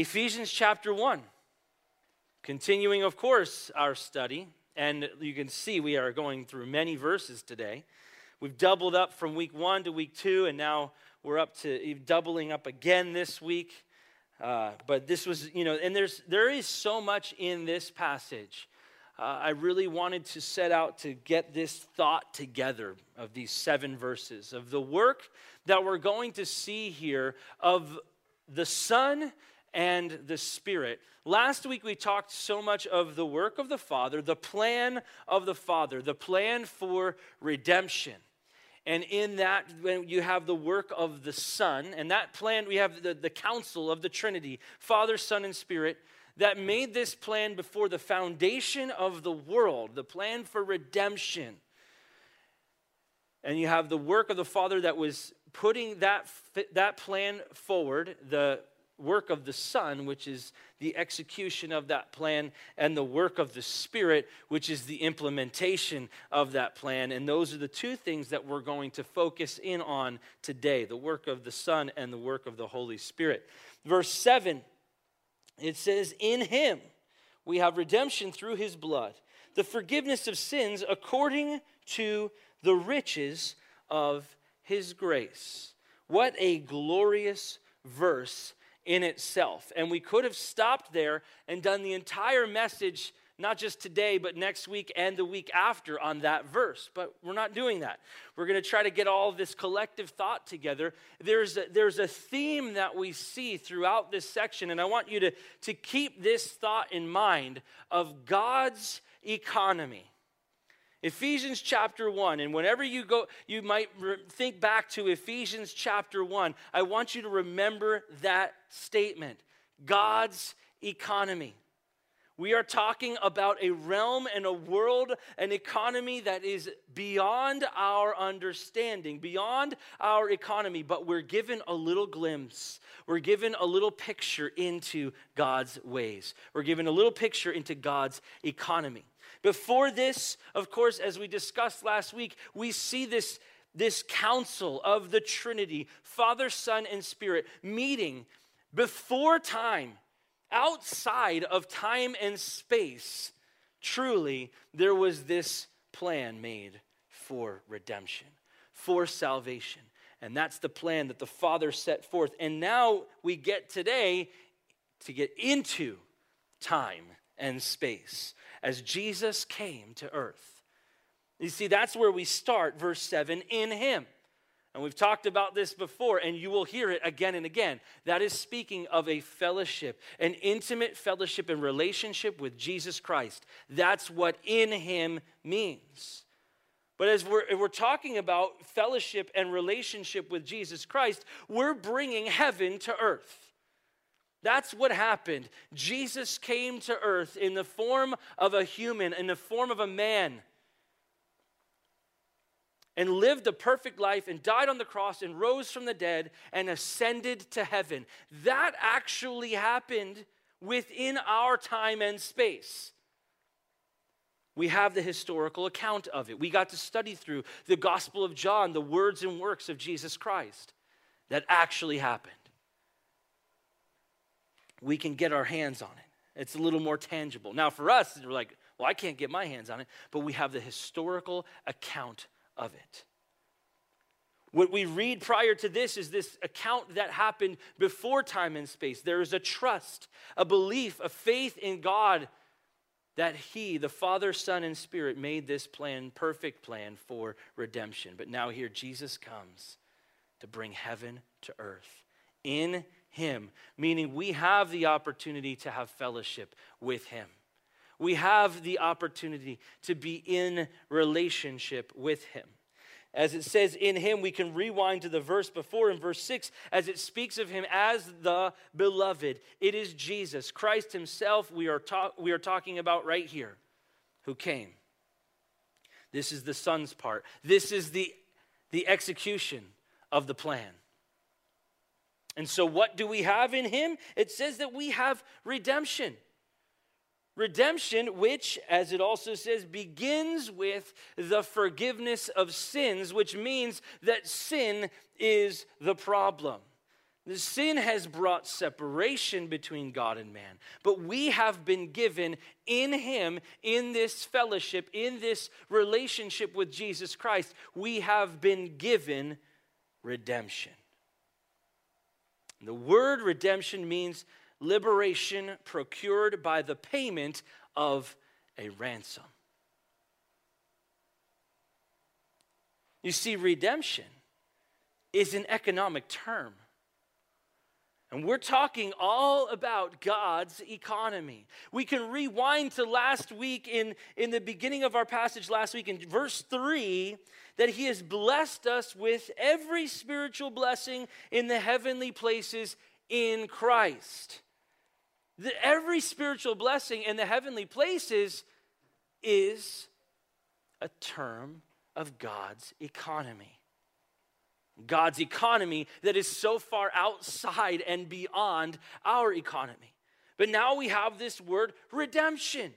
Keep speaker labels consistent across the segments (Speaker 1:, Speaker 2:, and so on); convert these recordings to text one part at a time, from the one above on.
Speaker 1: Ephesians chapter 1. Continuing, of course, our study, and you can see we are going through many verses today. We've doubled up from week one to week two, and now we're up to doubling up again this week. Uh, but this was, you know, and there's there is so much in this passage. Uh, I really wanted to set out to get this thought together of these seven verses of the work that we're going to see here of the Son and the Spirit. Last week we talked so much of the work of the Father, the plan of the Father, the plan for redemption. And in that, when you have the work of the Son, and that plan, we have the, the counsel of the Trinity, Father, Son, and Spirit, that made this plan before the foundation of the world, the plan for redemption. And you have the work of the Father that was putting that, that plan forward, the work of the Son, which is the execution of that plan, and the work of the Spirit, which is the implementation of that plan. And those are the two things that we're going to focus in on today the work of the Son and the work of the Holy Spirit. Verse 7, it says, In Him we have redemption through His blood, the forgiveness of sins according to the riches of His grace. What a glorious verse in itself. And we could have stopped there and done the entire message, not just today, but next week and the week after on that verse. But we're not doing that. We're going to try to get all this collective thought together. There's a, there's a theme that we see throughout this section, and I want you to, to keep this thought in mind of God's economy. Ephesians chapter 1, and whenever you go, you might re- think back to Ephesians chapter 1. I want you to remember that statement God's economy. We are talking about a realm and a world, an economy that is beyond our understanding, beyond our economy, but we're given a little glimpse. We're given a little picture into God's ways. We're given a little picture into God's economy. Before this, of course, as we discussed last week, we see this, this council of the Trinity, Father, Son, and Spirit, meeting before time, outside of time and space. Truly, there was this plan made for redemption, for salvation. And that's the plan that the Father set forth. And now we get today to get into time and space as Jesus came to earth. You see, that's where we start, verse 7 in Him. And we've talked about this before, and you will hear it again and again. That is speaking of a fellowship, an intimate fellowship and relationship with Jesus Christ. That's what in Him means. But as we're, we're talking about fellowship and relationship with Jesus Christ, we're bringing heaven to earth. That's what happened. Jesus came to earth in the form of a human, in the form of a man, and lived a perfect life and died on the cross and rose from the dead and ascended to heaven. That actually happened within our time and space. We have the historical account of it. We got to study through the Gospel of John, the words and works of Jesus Christ that actually happened we can get our hands on it. It's a little more tangible. Now, for us, we're like, well, I can't get my hands on it, but we have the historical account of it. What we read prior to this is this account that happened before time and space. There is a trust, a belief, a faith in God that He, the Father, Son, and Spirit, made this plan, perfect plan for redemption. But now here, Jesus comes to bring heaven to earth in him, meaning we have the opportunity to have fellowship with Him. We have the opportunity to be in relationship with Him. As it says in Him, we can rewind to the verse before in verse 6 as it speaks of Him as the beloved. It is Jesus, Christ Himself, we are, ta- we are talking about right here, who came. This is the Son's part. This is the, the execution of the plan. And so, what do we have in him? It says that we have redemption. Redemption, which, as it also says, begins with the forgiveness of sins, which means that sin is the problem. The sin has brought separation between God and man, but we have been given in Him, in this fellowship, in this relationship with Jesus Christ, we have been given redemption. The word redemption means liberation procured by the payment of a ransom. You see, redemption is an economic term. And we're talking all about God's economy. We can rewind to last week in, in the beginning of our passage last week in verse 3 that He has blessed us with every spiritual blessing in the heavenly places in Christ. That every spiritual blessing in the heavenly places is a term of God's economy. God's economy that is so far outside and beyond our economy. But now we have this word redemption.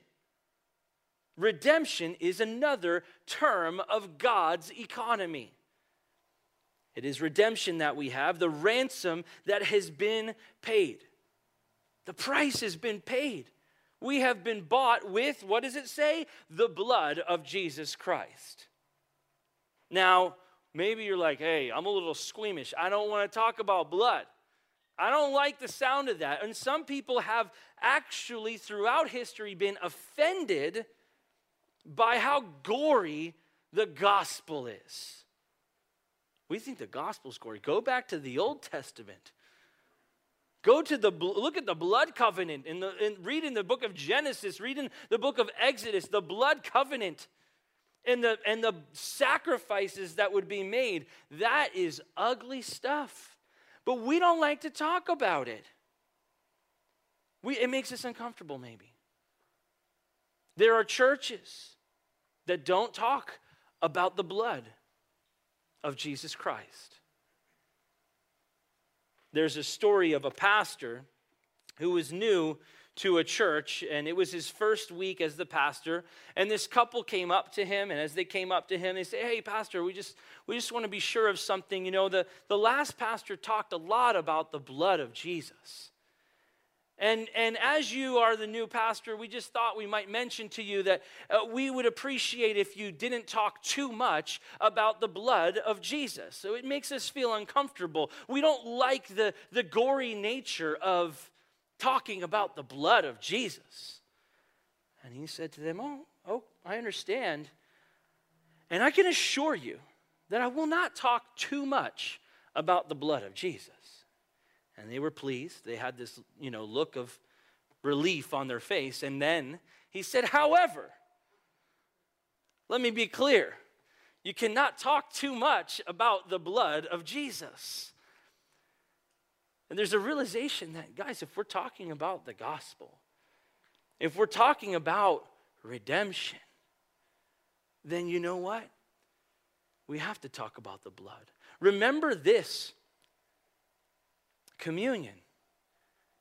Speaker 1: Redemption is another term of God's economy. It is redemption that we have, the ransom that has been paid. The price has been paid. We have been bought with, what does it say? The blood of Jesus Christ. Now, Maybe you're like, hey, I'm a little squeamish. I don't want to talk about blood. I don't like the sound of that. And some people have actually, throughout history, been offended by how gory the gospel is. We think the gospel's gory. Go back to the Old Testament. Go to the look at the blood covenant in the in, read in the book of Genesis, read in the book of Exodus, the blood covenant and the, and the sacrifices that would be made. That is ugly stuff. But we don't like to talk about it. We, it makes us uncomfortable, maybe. There are churches that don't talk about the blood of Jesus Christ. There's a story of a pastor who was new to a church, and it was his first week as the pastor. And this couple came up to him, and as they came up to him, they say, "Hey, pastor, we just we just want to be sure of something. You know, the the last pastor talked a lot about the blood of Jesus." And, and as you are the new pastor, we just thought we might mention to you that uh, we would appreciate if you didn't talk too much about the blood of Jesus. So it makes us feel uncomfortable. We don't like the, the gory nature of talking about the blood of Jesus. And he said to them, Oh, oh, I understand. And I can assure you that I will not talk too much about the blood of Jesus. And they were pleased. They had this, you know, look of relief on their face. And then he said, However, let me be clear. You cannot talk too much about the blood of Jesus. And there's a realization that, guys, if we're talking about the gospel, if we're talking about redemption, then you know what? We have to talk about the blood. Remember this communion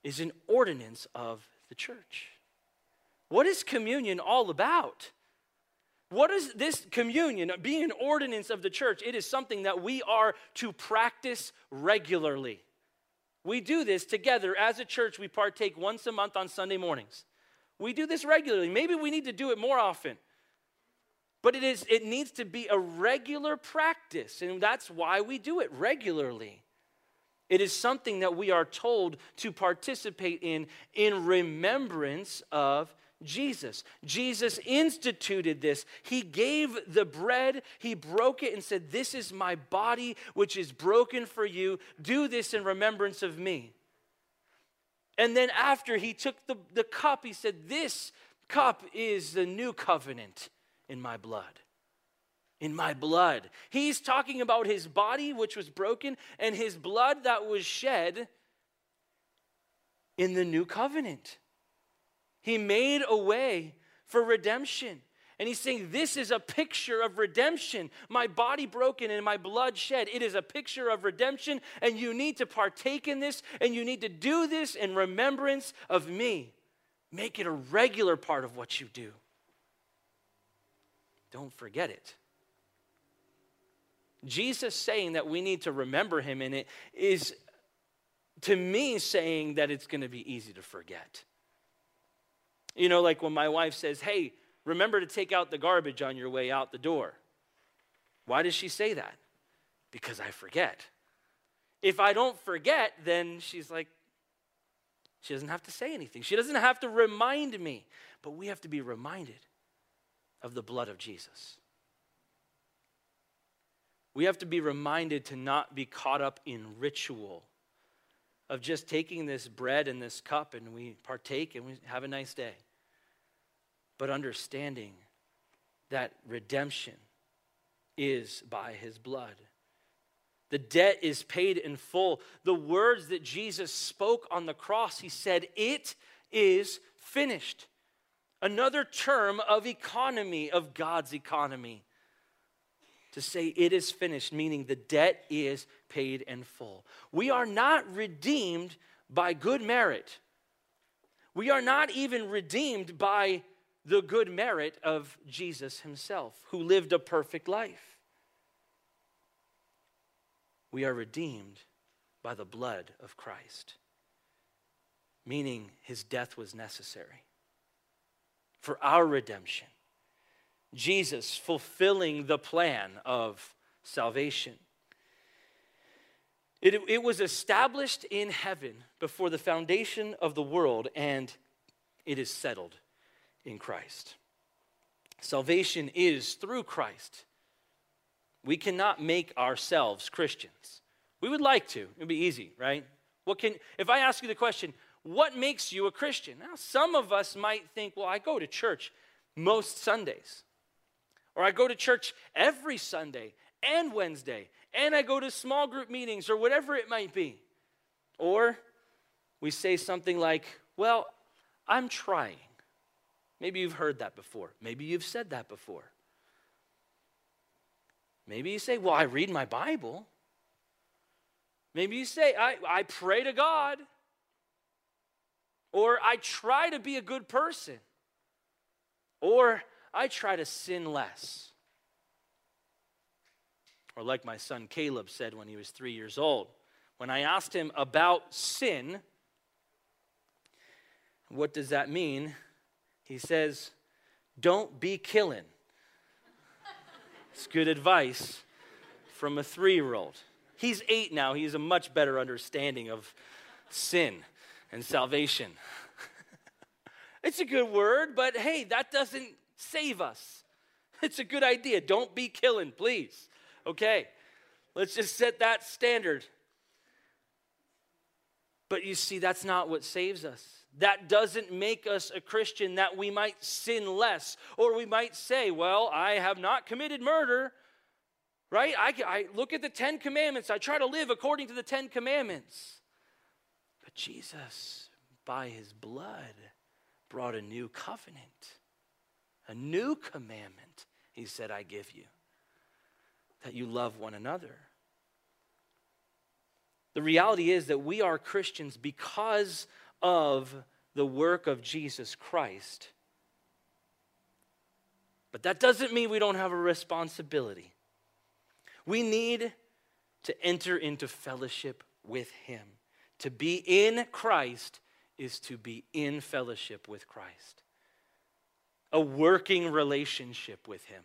Speaker 1: is an ordinance of the church. What is communion all about? What is this communion, being an ordinance of the church? It is something that we are to practice regularly. We do this together as a church. We partake once a month on Sunday mornings. We do this regularly. Maybe we need to do it more often. But it is it needs to be a regular practice, and that's why we do it regularly. It is something that we are told to participate in in remembrance of Jesus. Jesus instituted this. He gave the bread, he broke it, and said, This is my body, which is broken for you. Do this in remembrance of me. And then after he took the, the cup, he said, This cup is the new covenant in my blood. In my blood. He's talking about his body, which was broken, and his blood that was shed in the new covenant. He made a way for redemption. And he's saying, This is a picture of redemption. My body broken and my blood shed. It is a picture of redemption, and you need to partake in this, and you need to do this in remembrance of me. Make it a regular part of what you do. Don't forget it. Jesus saying that we need to remember him in it is to me saying that it's going to be easy to forget. You know, like when my wife says, Hey, remember to take out the garbage on your way out the door. Why does she say that? Because I forget. If I don't forget, then she's like, she doesn't have to say anything. She doesn't have to remind me. But we have to be reminded of the blood of Jesus. We have to be reminded to not be caught up in ritual of just taking this bread and this cup and we partake and we have a nice day. But understanding that redemption is by his blood. The debt is paid in full. The words that Jesus spoke on the cross, he said, It is finished. Another term of economy, of God's economy. To say it is finished, meaning the debt is paid in full. We are not redeemed by good merit. We are not even redeemed by the good merit of Jesus himself, who lived a perfect life. We are redeemed by the blood of Christ, meaning his death was necessary for our redemption. Jesus fulfilling the plan of salvation. It, it was established in heaven before the foundation of the world, and it is settled in Christ. Salvation is through Christ. We cannot make ourselves Christians. We would like to. It'd be easy, right? What can if I ask you the question, what makes you a Christian? Now, some of us might think, well, I go to church most Sundays. Or I go to church every Sunday and Wednesday, and I go to small group meetings or whatever it might be. Or we say something like, well, I'm trying. Maybe you've heard that before. Maybe you've said that before. Maybe you say, well, I read my Bible. Maybe you say, I, I pray to God. Or I try to be a good person. Or I try to sin less. Or, like my son Caleb said when he was three years old, when I asked him about sin, what does that mean? He says, Don't be killing. It's good advice from a three year old. He's eight now. He has a much better understanding of sin and salvation. it's a good word, but hey, that doesn't save us. It's a good idea. Don't be killing, please. Okay, let's just set that standard. But you see, that's not what saves us. That doesn't make us a Christian that we might sin less. Or we might say, well, I have not committed murder, right? I, I look at the Ten Commandments, I try to live according to the Ten Commandments. But Jesus, by his blood, brought a new covenant, a new commandment. He said, I give you that you love one another. The reality is that we are Christians because of the work of Jesus Christ. But that doesn't mean we don't have a responsibility. We need to enter into fellowship with Him. To be in Christ is to be in fellowship with Christ, a working relationship with Him,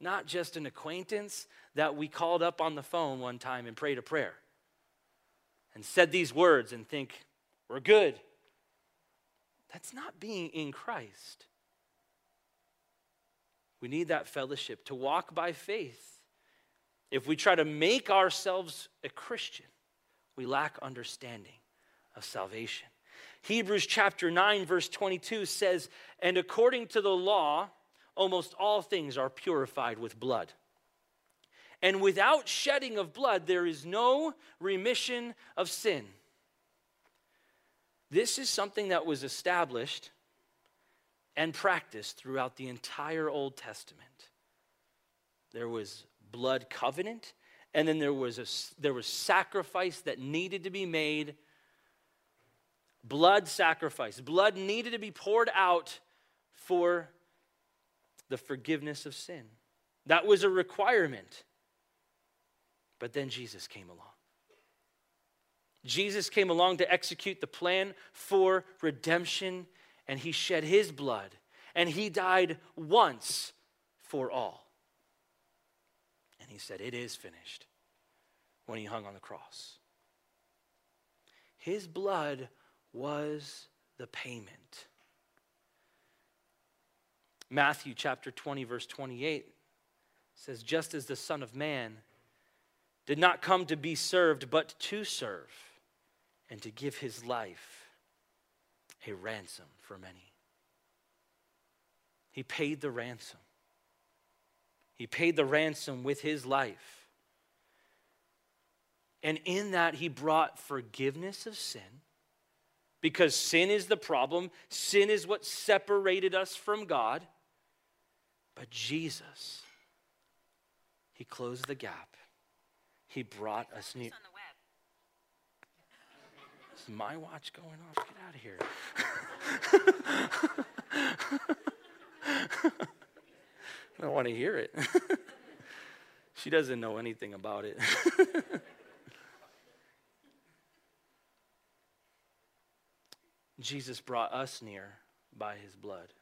Speaker 1: not just an acquaintance that we called up on the phone one time and prayed a prayer and said these words and think, we're good. That's not being in Christ. We need that fellowship to walk by faith. If we try to make ourselves a Christian, we lack understanding of salvation. Hebrews chapter 9, verse 22 says, And according to the law, almost all things are purified with blood. And without shedding of blood, there is no remission of sin. This is something that was established and practiced throughout the entire Old Testament. There was blood covenant, and then there was, a, there was sacrifice that needed to be made. Blood sacrifice. Blood needed to be poured out for the forgiveness of sin. That was a requirement. But then Jesus came along. Jesus came along to execute the plan for redemption, and he shed his blood, and he died once for all. And he said, It is finished when he hung on the cross. His blood was the payment. Matthew chapter 20, verse 28 says, Just as the Son of Man did not come to be served, but to serve and to give his life a ransom for many. He paid the ransom. He paid the ransom with his life. And in that, he brought forgiveness of sin because sin is the problem. Sin is what separated us from God. But Jesus, he closed the gap. He brought us near. Is my watch going off? Get out of here. I don't want to hear it. she doesn't know anything about it. Jesus brought us near by his blood.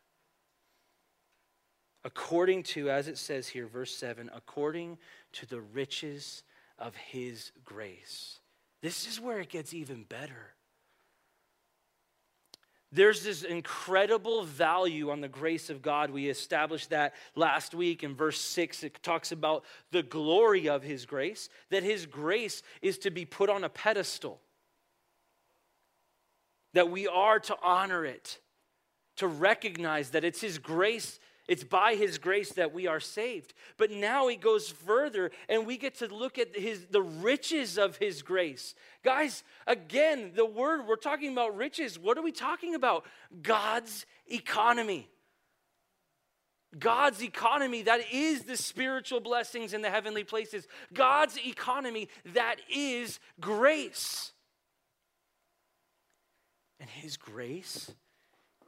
Speaker 1: According to, as it says here, verse 7, according to the riches of his grace. This is where it gets even better. There's this incredible value on the grace of God. We established that last week in verse 6. It talks about the glory of His grace, that His grace is to be put on a pedestal, that we are to honor it, to recognize that it's His grace it's by his grace that we are saved. But now he goes further and we get to look at his the riches of his grace. Guys, again, the word we're talking about riches. What are we talking about? God's economy. God's economy, that is the spiritual blessings in the heavenly places. God's economy, that is grace. And His grace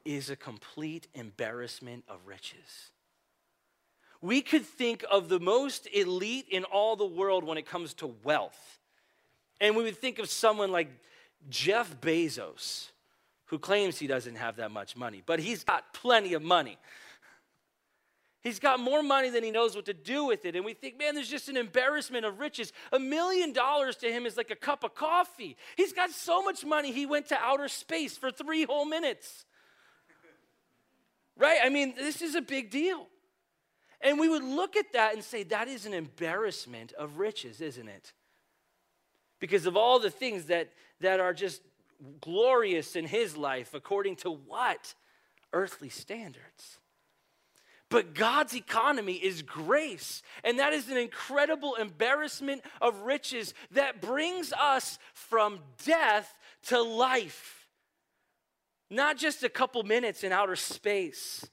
Speaker 1: is a complete embarrassment of riches. We could think of the most elite in all the world when it comes to wealth. And we would think of someone like Jeff Bezos, who claims he doesn't have that much money, but he's got plenty of money. He's got more money than he knows what to do with it. And we think, man, there's just an embarrassment of riches. A million dollars to him is like a cup of coffee. He's got so much money, he went to outer space for three whole minutes. Right? I mean, this is a big deal. And we would look at that and say, that is an embarrassment of riches, isn't it? Because of all the things that, that are just glorious in his life, according to what? Earthly standards. But God's economy is grace. And that is an incredible embarrassment of riches that brings us from death to life not just a couple minutes in outer space.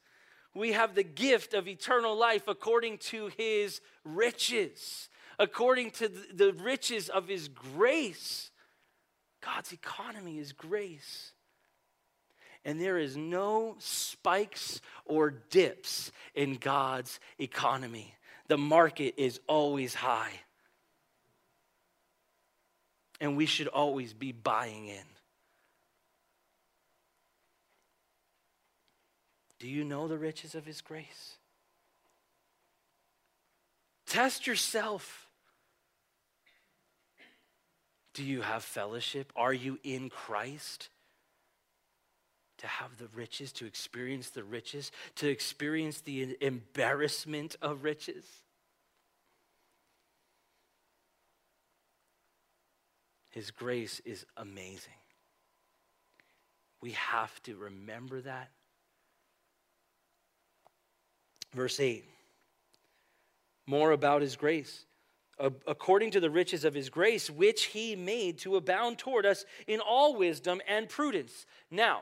Speaker 1: We have the gift of eternal life according to his riches, according to the riches of his grace. God's economy is grace. And there is no spikes or dips in God's economy. The market is always high. And we should always be buying in. Do you know the riches of his grace? Test yourself. Do you have fellowship? Are you in Christ? To have the riches, to experience the riches, to experience the embarrassment of riches? His grace is amazing. We have to remember that Verse 8 more about his grace. According to the riches of his grace, which he made to abound toward us in all wisdom and prudence. Now,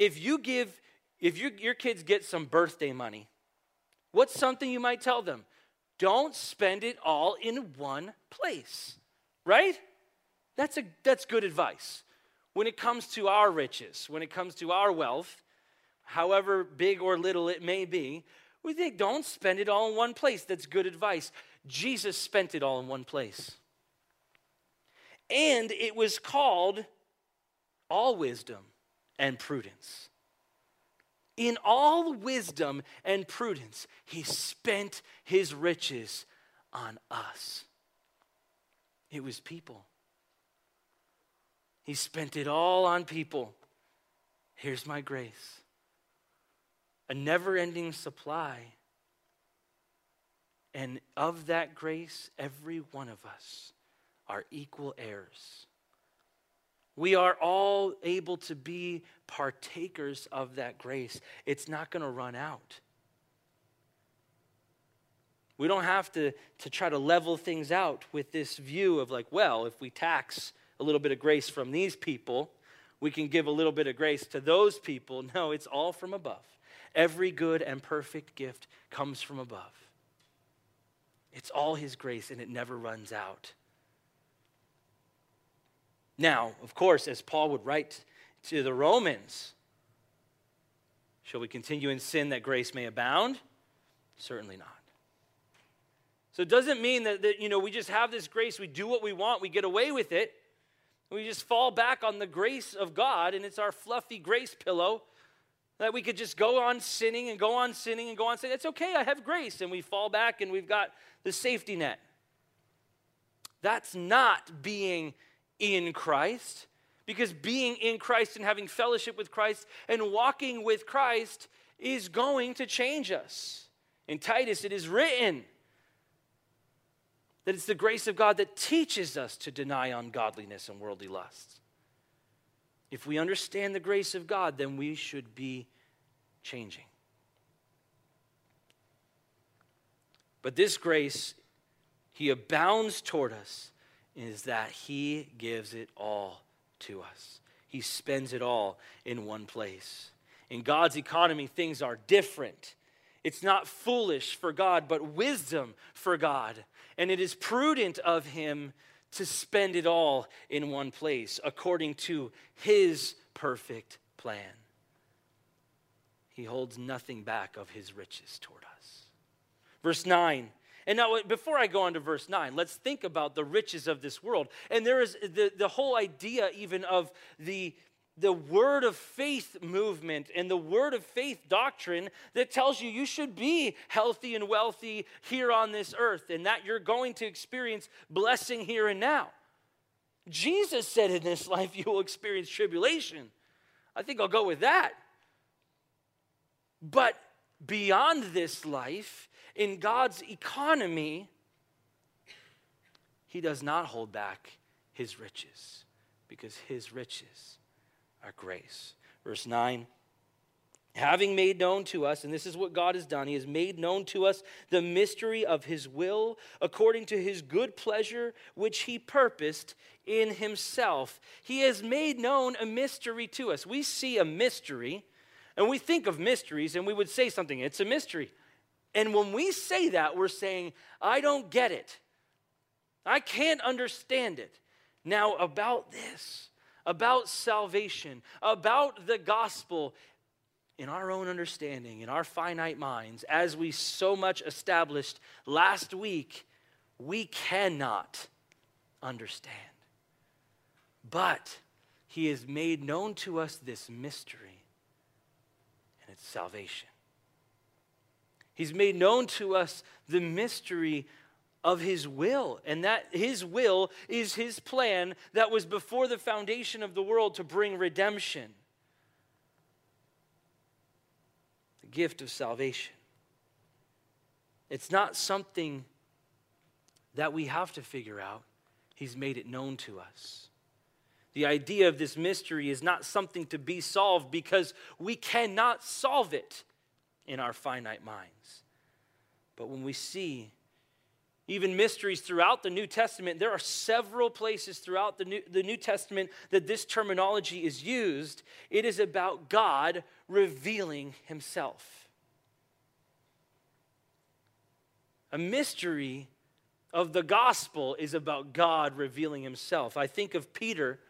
Speaker 1: if you give, if you, your kids get some birthday money, what's something you might tell them? Don't spend it all in one place, right? That's, a, that's good advice. When it comes to our riches, when it comes to our wealth, however big or little it may be, we think, don't spend it all in one place. That's good advice. Jesus spent it all in one place. and it was called all wisdom and prudence. In all wisdom and prudence, he spent his riches on us. It was people. He spent it all on people. Here's my grace a never ending supply. And of that grace, every one of us are equal heirs. We are all able to be partakers of that grace. It's not going to run out. We don't have to, to try to level things out with this view of, like, well, if we tax a little bit of grace from these people, we can give a little bit of grace to those people. No, it's all from above. Every good and perfect gift comes from above. It's all His grace and it never runs out. Now, of course, as Paul would write to the Romans, shall we continue in sin that grace may abound? Certainly not. So it doesn't mean that, that you know we just have this grace, we do what we want, we get away with it. We just fall back on the grace of God, and it's our fluffy grace pillow that we could just go on sinning and go on sinning and go on saying, It's okay, I have grace. And we fall back and we've got the safety net. That's not being in Christ, because being in Christ and having fellowship with Christ and walking with Christ is going to change us. In Titus, it is written that it's the grace of God that teaches us to deny ungodliness and worldly lusts. If we understand the grace of God, then we should be changing. But this grace, He abounds toward us, is that He gives it all to us. He spends it all in one place. In God's economy, things are different. It's not foolish for God, but wisdom for God. And it is prudent of Him to spend it all in one place according to his perfect plan. He holds nothing back of his riches toward us. Verse 9. And now, before I go on to verse 9, let's think about the riches of this world. And there is the, the whole idea, even of the, the word of faith movement and the word of faith doctrine that tells you you should be healthy and wealthy here on this earth and that you're going to experience blessing here and now. Jesus said in this life you will experience tribulation. I think I'll go with that. But beyond this life, in God's economy, He does not hold back His riches because His riches are grace. Verse 9 having made known to us, and this is what God has done, He has made known to us the mystery of His will according to His good pleasure, which He purposed in Himself. He has made known a mystery to us. We see a mystery, and we think of mysteries, and we would say something, it's a mystery. And when we say that, we're saying, I don't get it. I can't understand it. Now, about this, about salvation, about the gospel in our own understanding, in our finite minds, as we so much established last week, we cannot understand. But he has made known to us this mystery, and it's salvation. He's made known to us the mystery of his will. And that his will is his plan that was before the foundation of the world to bring redemption. The gift of salvation. It's not something that we have to figure out, he's made it known to us. The idea of this mystery is not something to be solved because we cannot solve it in our finite minds. But when we see even mysteries throughout the New Testament. There are several places throughout the New, the New Testament that this terminology is used. It is about God revealing himself. A mystery of the gospel is about God revealing himself. I think of Peter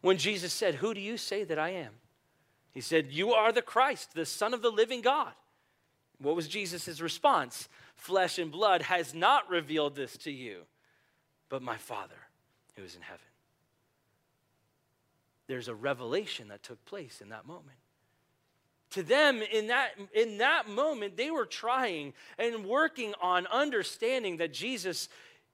Speaker 1: when Jesus said, Who do you say that I am? He said, You are the Christ, the Son of the living God. What was Jesus' response? Flesh and blood has not revealed this to you, but my Father who is in heaven. there's a revelation that took place in that moment. To them, in that, in that moment, they were trying and working on understanding that Jesus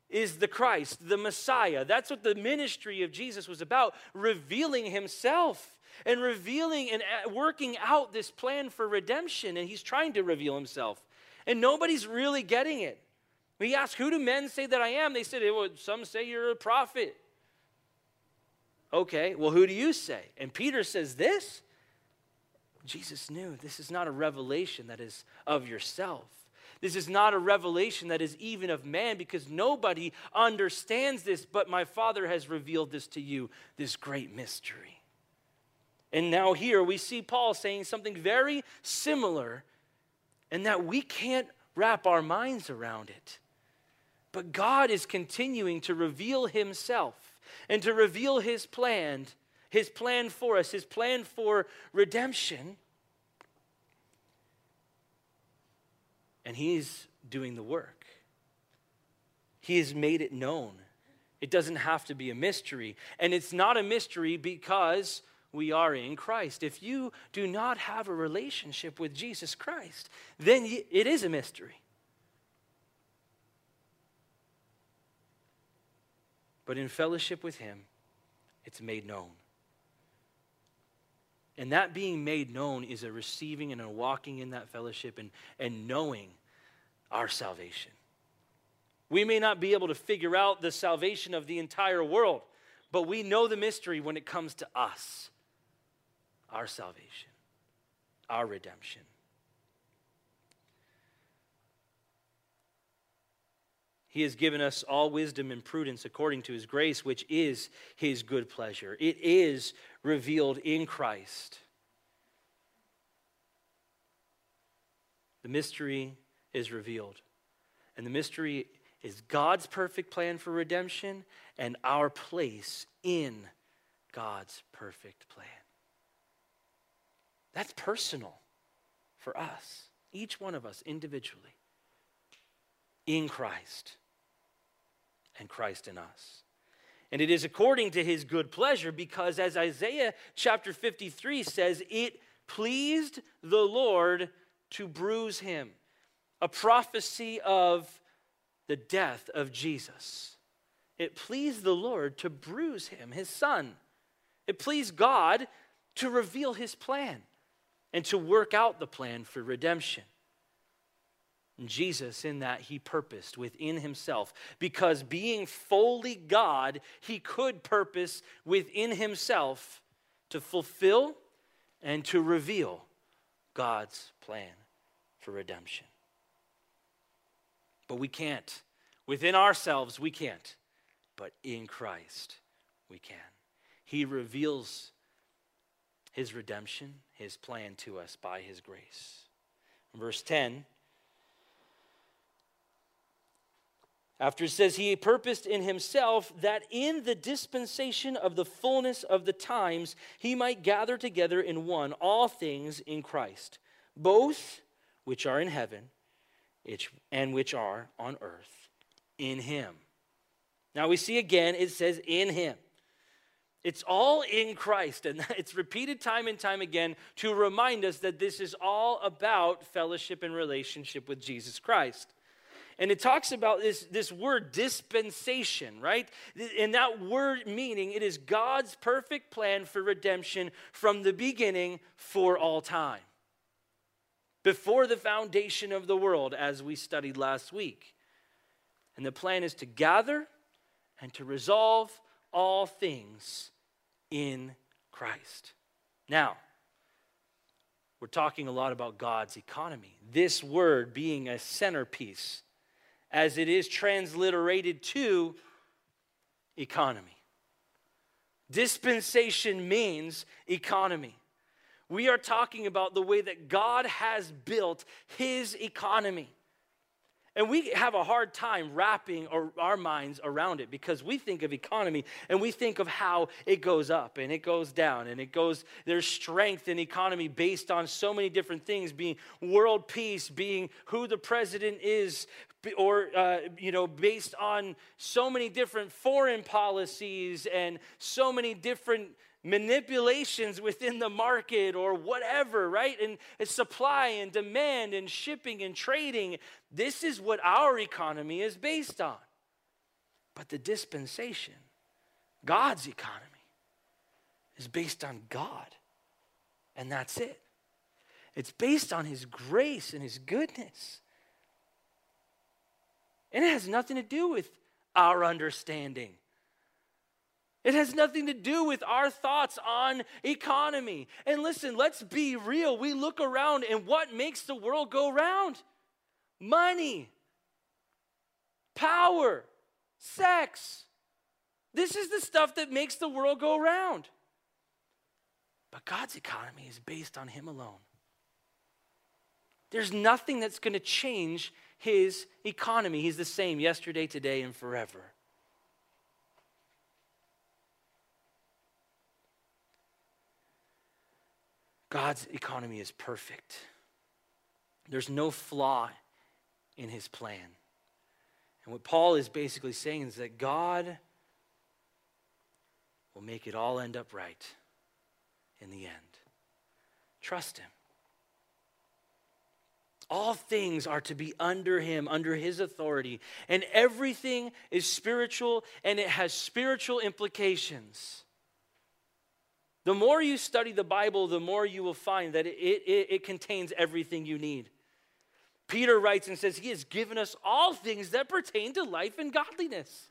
Speaker 1: is the Christ, the Messiah. That's what the ministry of Jesus was about, revealing himself and revealing and uh, working out this plan for redemption. And he's trying to reveal himself. And nobody's really getting it. He asked, Who do men say that I am? They said, well, Some say you're a prophet. Okay, well, who do you say? And Peter says this. Jesus knew this is not a revelation that is of yourself. This is not a revelation that is even of man because nobody understands this, but my Father has revealed this to you, this great mystery. And now, here we see Paul saying something very similar, and that we can't wrap our minds around it. But God is continuing to reveal Himself and to reveal His plan, His plan for us, His plan for redemption. And He's doing the work. He has made it known. It doesn't have to be a mystery. And it's not a mystery because we are in Christ. If you do not have a relationship with Jesus Christ, then it is a mystery. But in fellowship with Him, it's made known. And that being made known is a receiving and a walking in that fellowship and, and knowing our salvation. We may not be able to figure out the salvation of the entire world, but we know the mystery when it comes to us our salvation, our redemption. He has given us all wisdom and prudence according to his grace, which is his good pleasure. It is revealed in Christ. The mystery is revealed. And the mystery is God's perfect plan for redemption and our place in God's perfect plan. That's personal for us, each one of us individually, in Christ and Christ in us. And it is according to his good pleasure because, as Isaiah chapter 53 says, it pleased the Lord to bruise him. A prophecy of the death of Jesus. It pleased the Lord to bruise him, his son. It pleased God to reveal his plan and to work out the plan for redemption. And Jesus, in that, he purposed within himself, because being fully God, he could purpose within himself to fulfill and to reveal God's plan for redemption. But we can't. Within ourselves, we can't. But in Christ, we can. He reveals his redemption, his plan to us by his grace. verse 10 After it says, He purposed in Himself that in the dispensation of the fullness of the times He might gather together in one all things in Christ, both which are in heaven and which are on earth, in Him. Now we see again, it says, In Him. It's all in Christ, and it's repeated time and time again to remind us that this is all about fellowship and relationship with Jesus Christ. And it talks about this, this word dispensation, right? And that word meaning it is God's perfect plan for redemption from the beginning for all time. Before the foundation of the world, as we studied last week. And the plan is to gather and to resolve all things in Christ. Now, we're talking a lot about God's economy. This word being a centerpiece as it is transliterated to economy. Dispensation means economy. We are talking about the way that God has built his economy. And we have a hard time wrapping our minds around it because we think of economy and we think of how it goes up and it goes down and it goes, there's strength in economy based on so many different things being world peace, being who the president is, or, uh, you know, based on so many different foreign policies and so many different manipulations within the market or whatever, right? And, and supply and demand and shipping and trading. This is what our economy is based on. But the dispensation, God's economy, is based on God. And that's it. It's based on His grace and His goodness. And it has nothing to do with our understanding. It has nothing to do with our thoughts on economy. And listen, let's be real. We look around and what makes the world go round? Money, power, sex. This is the stuff that makes the world go round. But God's economy is based on Him alone. There's nothing that's going to change his economy. He's the same yesterday, today, and forever. God's economy is perfect. There's no flaw in his plan. And what Paul is basically saying is that God will make it all end up right in the end. Trust him. All things are to be under him, under his authority. And everything is spiritual and it has spiritual implications. The more you study the Bible, the more you will find that it, it, it, contains everything you need. Peter writes and says, He has given us all things that pertain to life and godliness.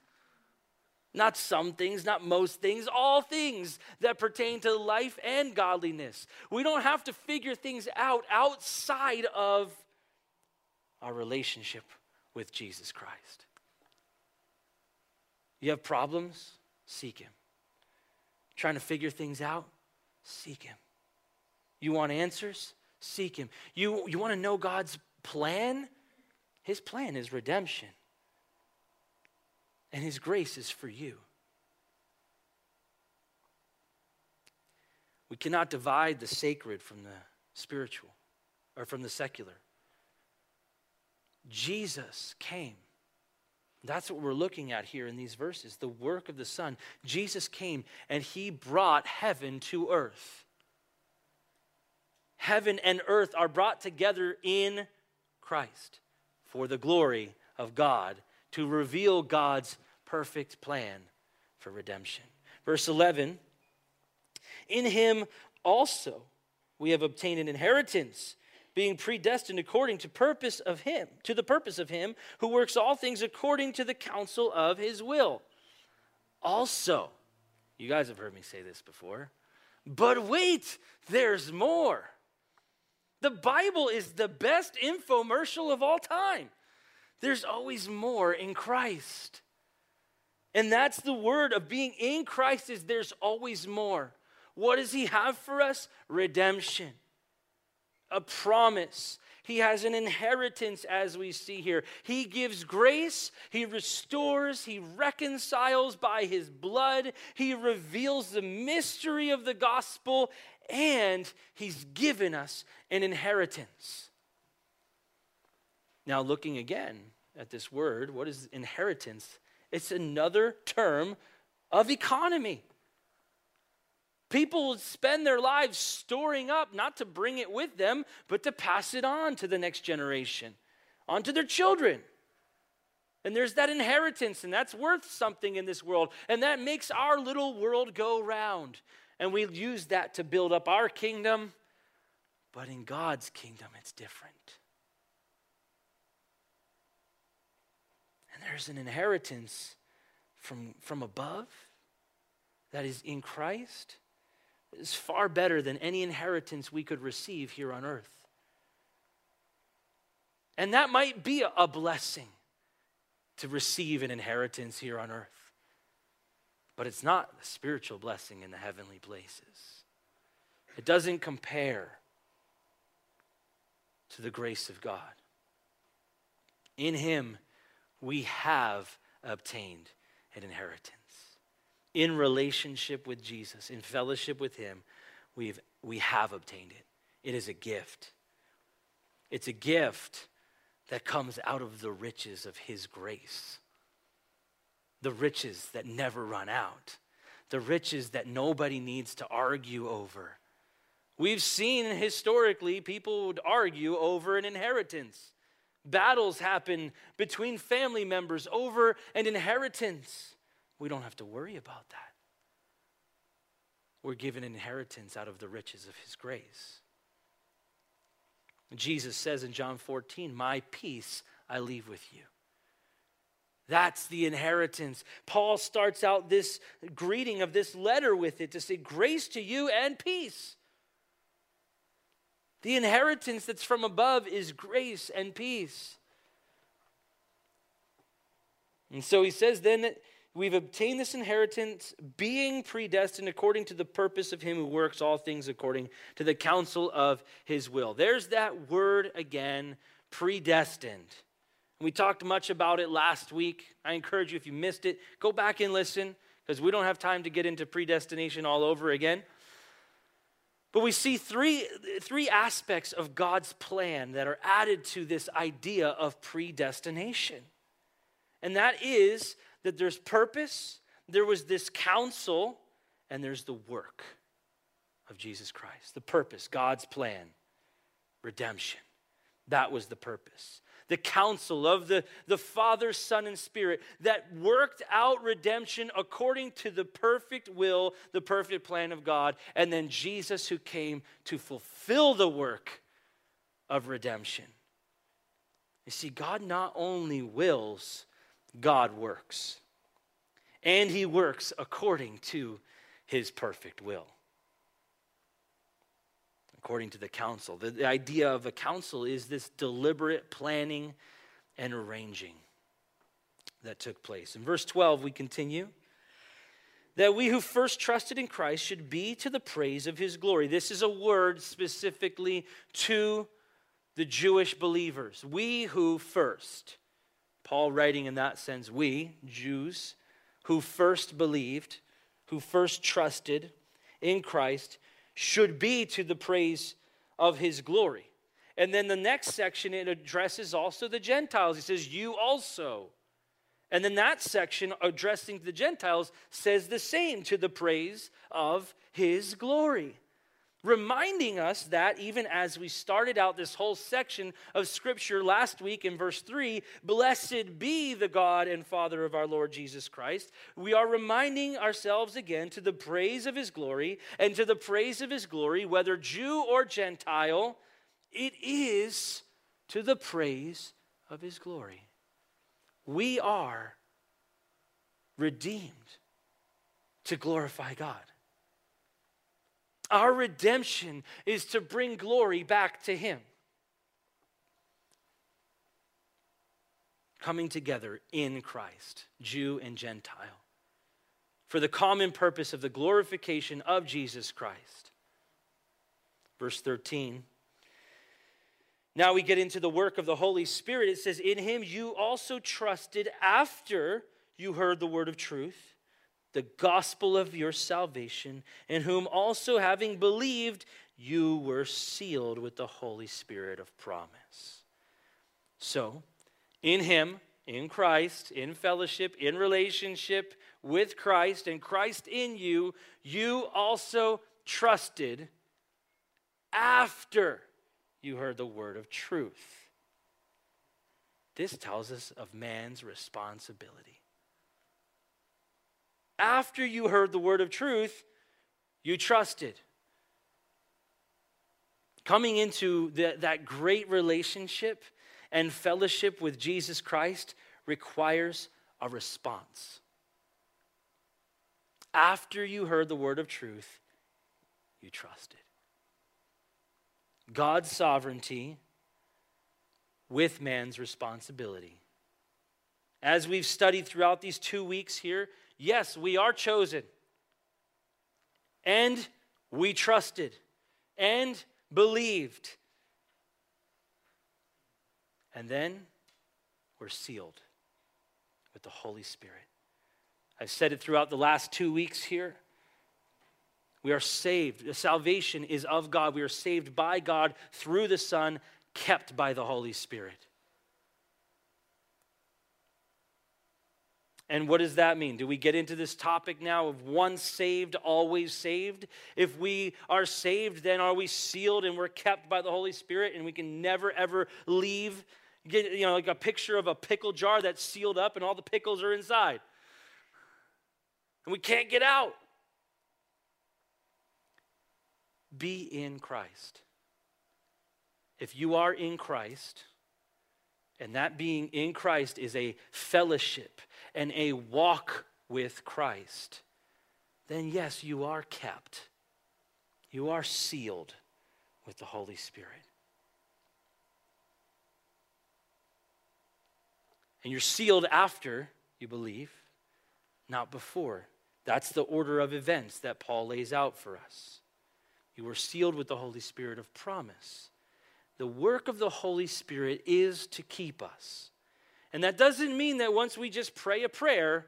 Speaker 1: Not some things, not most things, all things that pertain to life and godliness. We don't have to figure things out outside of our relationship with Jesus Christ. You have problems? Seek Him. Trying to figure things out? Seek Him. You want answers? Seek Him. You, you want to know God's plan? His plan is redemption, and His grace is for you. We cannot divide the sacred from the spiritual or from the secular. Jesus came. That's what we're looking at here in these verses the work of the Son. Jesus came and he brought heaven to earth. Heaven and earth are brought together in Christ for the glory of God, to reveal God's perfect plan for redemption. Verse 11 In him also we have obtained an inheritance being predestined according to purpose of him, to the purpose of him who works all things according to the counsel of his will. Also, you guys have heard me say this before, but wait, there's more. The Bible is the best infomercial of all time. There's always more in Christ. And that's the word of being in Christ is there's always more. What does he have for us? Redemption a promise. He has an inheritance, as we see here. He gives grace, He restores, He reconciles by His blood, He reveals the mystery of the gospel, and He's given us an inheritance. Now, looking again at this word, what is inheritance? It's another term of economy. People spend their lives storing up, not to bring it with them, but to pass it on to the next generation, on to their children. And there's that inheritance, and that's worth something in this world. And that makes our little world go round. And we use that to build up our kingdom. But in God's kingdom, it's different. And there's an inheritance from, from above that is in Christ is far better than any inheritance we could receive here on earth. And that might be a blessing to receive an inheritance here on earth. But it's not a spiritual blessing in the heavenly places. It doesn't compare to the grace of God. In Him, we have obtained an inheritance in relationship with Jesus, in fellowship with Him, we've, we have obtained it. It is a gift. It's a gift that comes out of the riches of His grace, the riches that never run out, the riches that nobody needs to argue over. We've seen historically people would argue over an inheritance. Battles happen between family members over an inheritance. We don't have to worry about that. We're given inheritance out of the riches of His grace. Jesus says in John 14, My peace I leave with you. That's the inheritance. Paul starts out this greeting of this letter with it to say, Grace to you and peace. The inheritance that's from above is grace and peace. And so he says, then we've obtained this inheritance, being predestined according to the purpose of him who works all things according to the counsel of his will. There's that word again, predestined. We talked much about it last week. I encourage you, if you missed it, go back and listen because we don't have time to get into predestination all over again. But we see three, three aspects of God's plan that are added to this idea of predestination. And that is that there's purpose, there was this counsel, and there's the work of Jesus Christ. The purpose, God's plan, redemption. That was the purpose the counsel of the, the Father, Son, and Spirit that worked out redemption according to the perfect will, the perfect plan of God, and then Jesus who came to fulfill the work of redemption. You see, God not only wills, God works. And he works according to his perfect will according to the counsel. The, the idea of a counsel is this deliberate planning and arranging that took place. In verse 12, we continue that we who first trusted in Christ should be to the praise of his glory. This is a word specifically to the Jewish believers. We who first, Paul writing in that sense, we, Jews, who first believed, who first trusted in Christ, should be to the praise of his glory. And then the next section, it addresses also the Gentiles. He says, You also. And then that section, addressing the Gentiles, says the same to the praise of his glory reminding us that even as we started out this whole section of Scripture last week in verse 3, blessed be the God and Father of our Lord Jesus Christ, we are reminding ourselves again to the praise of His glory and to the praise of His glory, whether Jew or Gentile, it is to the praise of His glory. We are redeemed to glorify God. Our redemption is to bring glory back to Him. Coming together in Christ, Jew and Gentile, for the common purpose of the glorification of Jesus Christ. Verse 13. Now we get into the work of the Holy Spirit. It says, In him you also trusted after you heard the word of truth the gospel of your salvation, in whom also having believed, you were sealed with the Holy Spirit of promise. So, in Him, in Christ, in fellowship, in relationship with Christ, and Christ in you, you also trusted after you heard the word of truth. This tells us of man's responsibility after you heard the word of truth, you trusted. Coming into the, that great relationship and fellowship with Jesus Christ requires a response. After you heard the word of truth, you trusted. God's sovereignty with man's responsibility. As we've studied throughout these two weeks here, Yes, we are chosen. And we trusted and believed. And then we're sealed with the Holy Spirit. I've said it throughout the last two weeks here. We are saved. The salvation is of God. We are saved by God through the Son, kept by the Holy Spirit. And what does that mean? Do we get into this topic now of once saved, always saved? If we are saved, then are we sealed and we're kept by the Holy Spirit and we can never ever leave? Get, you know, like a picture of a pickle jar that's sealed up and all the pickles are inside. And we can't get out. Be in Christ. If you are in Christ, and that being in Christ is a fellowship and a walk with Christ, then yes, you are kept. You are sealed with the Holy Spirit. And you're sealed after you believe, not before. That's the order of events that Paul lays out for us. You were sealed with the Holy Spirit of promise. The work of the Holy Spirit is to keep us. And that doesn't mean that once we just pray a prayer,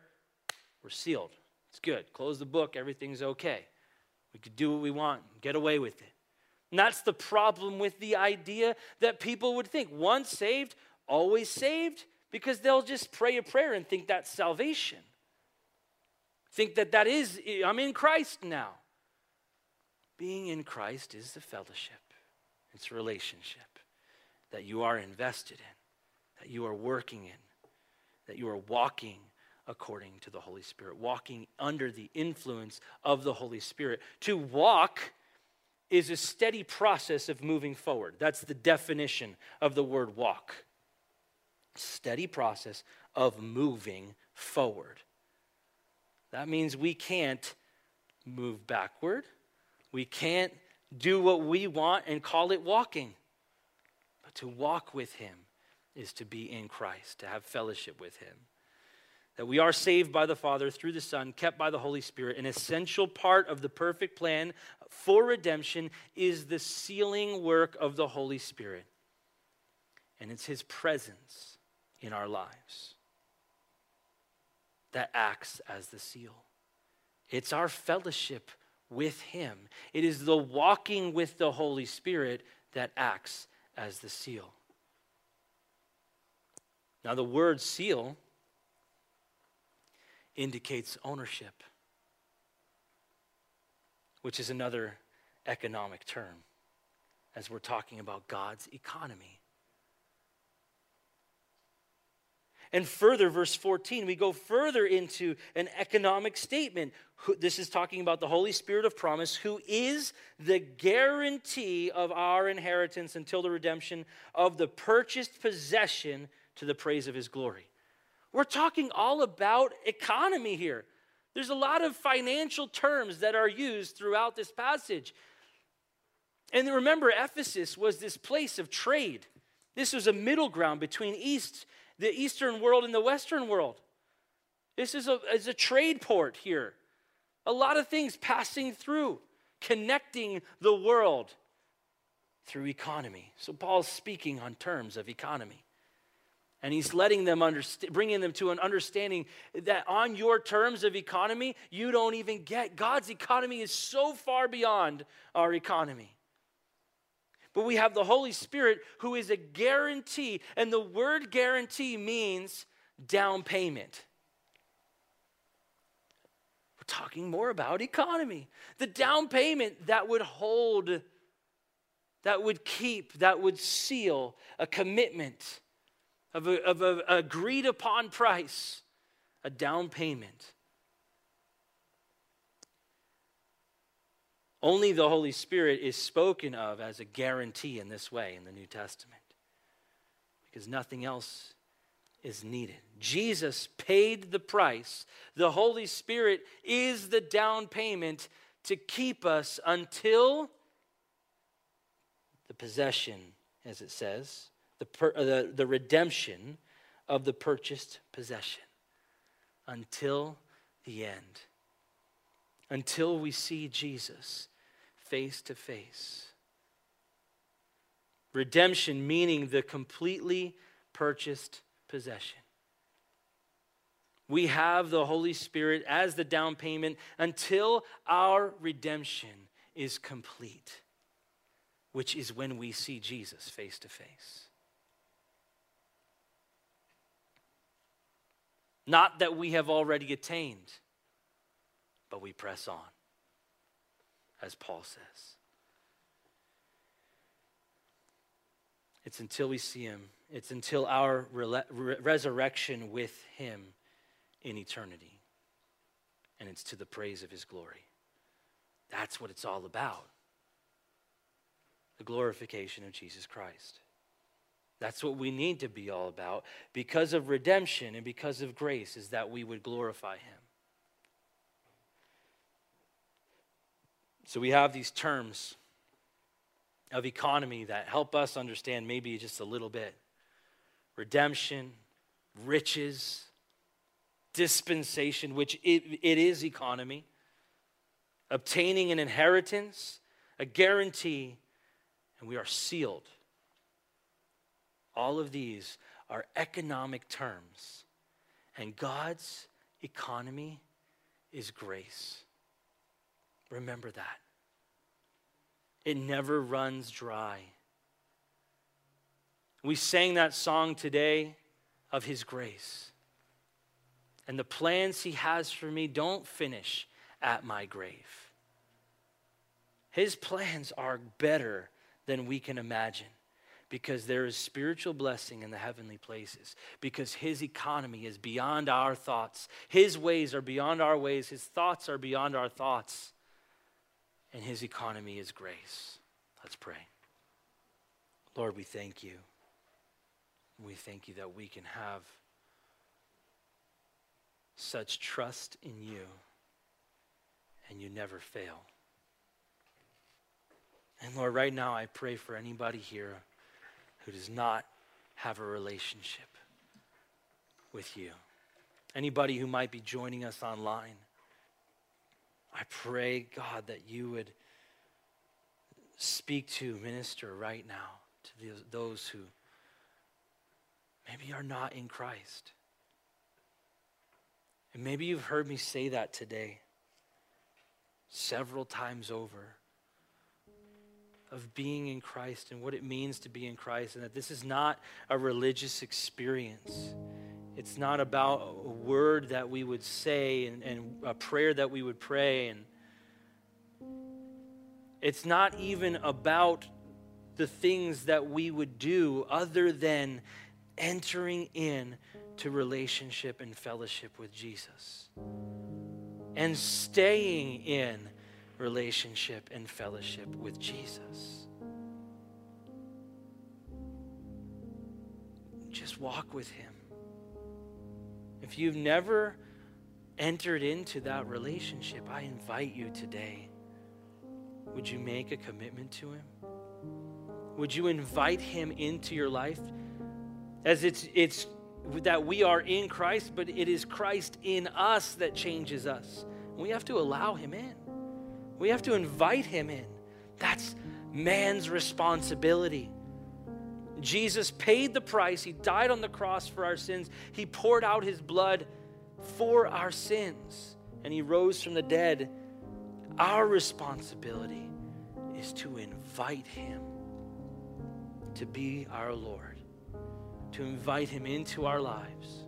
Speaker 1: we're sealed. It's good. Close the book, everything's okay. We could do what we want, get away with it. And that's the problem with the idea that people would think once saved, always saved, because they'll just pray a prayer and think that's salvation. Think that that is, I'm in Christ now. Being in Christ is the fellowship, it's a relationship that you are invested in, that you are working in, that you are walking according to the Holy Spirit, walking under the influence of the Holy Spirit. To walk is a steady process of moving forward. That's the definition of the word walk. Steady process of moving forward. That means we can't move backward. We can't do what we want and call it walking. But to walk with Him is to be in Christ, to have fellowship with Him. That we are saved by the Father through the Son, kept by the Holy Spirit. An essential part of the perfect plan for redemption is the sealing work of the Holy Spirit. And it's His presence in our lives that acts as the seal. It's our fellowship with Him, it is the walking with the Holy Spirit that acts as the seal. Now, the word seal indicates ownership, which is another economic term as we're talking about God's economy. And further, verse 14, we go further into an economic statement. This is talking about the Holy Spirit of promise, who is the guarantee of our inheritance until the redemption of the purchased possession to the praise of his glory. We're talking all about economy here. There's a lot of financial terms that are used throughout this passage. And remember, Ephesus was this place of trade. This was a middle ground between East the Eastern world and the Western world. This is a, is a trade port here. A lot of things passing through, connecting the world through economy. So Paul's speaking on terms of economy. And he's letting them understand, bringing them to an understanding that on your terms of economy, you don't even get. God's economy is so far beyond our economy. But we have the Holy Spirit who is a guarantee. And the word guarantee means down payment. We're talking more about economy. The down payment that would hold, that would keep, that would seal a commitment of an of a agreed upon price, a down payment. Only the Holy Spirit is spoken of as a guarantee in this way in the New Testament because nothing else is needed. Jesus paid the price. The Holy Spirit is the down payment to keep us until the possession, as it says, the, per, uh, the, the redemption of the purchased possession. Until the end until we see Jesus face to face. Redemption meaning the completely purchased possession. We have the Holy Spirit as the down payment until our redemption is complete, which is when we see Jesus face to face. Not that we have already attained, but we press on, as Paul says. It's until we see him, it's until our re- resurrection with him in eternity. And it's to the praise of his glory. That's what it's all about the glorification of Jesus Christ. That's what we need to be all about. Because of redemption and because of grace, is that we would glorify Him. So we have these terms of economy that help us understand maybe just a little bit. Redemption, riches, dispensation, which it, it is economy, obtaining an inheritance, a guarantee, and we are sealed all of these are economic terms. And God's economy is grace. Remember that. It never runs dry. We sang that song today of His grace. And the plans He has for me don't finish at my grave. His plans are better than we can imagine because there is spiritual blessing in the heavenly places, because His economy is beyond our thoughts. His ways are beyond our ways, His thoughts are beyond our thoughts, and His economy is grace. Let's pray. Lord, we thank you. We thank you that we can have such trust in you, and you never fail. And Lord, right now I pray for anybody here who does not have a relationship with you. Anybody who might be joining us online, I pray, God, that you would speak to, minister right now to those who maybe are not in Christ. And maybe you've heard me say that today several times over of being in Christ and what it means to be in Christ, and that this is not a religious experience. It's not about a word that we would say and, and a prayer that we would pray. And it's not even about the things that we would do other than entering in to relationship and fellowship with Jesus and staying in relationship and fellowship with Jesus. Just walk with Him. If you've never entered into that relationship, I invite you today. Would you make a commitment to Him? Would you invite Him into your life? As it's, it's that we are in Christ, but it is Christ in us that changes us. We have to allow Him in. We have to invite him in. That's man's responsibility. Jesus paid the price. He died on the cross for our sins. He poured out his blood for our sins, and he rose from the dead. Our responsibility is to invite him to be our Lord, to invite him into our lives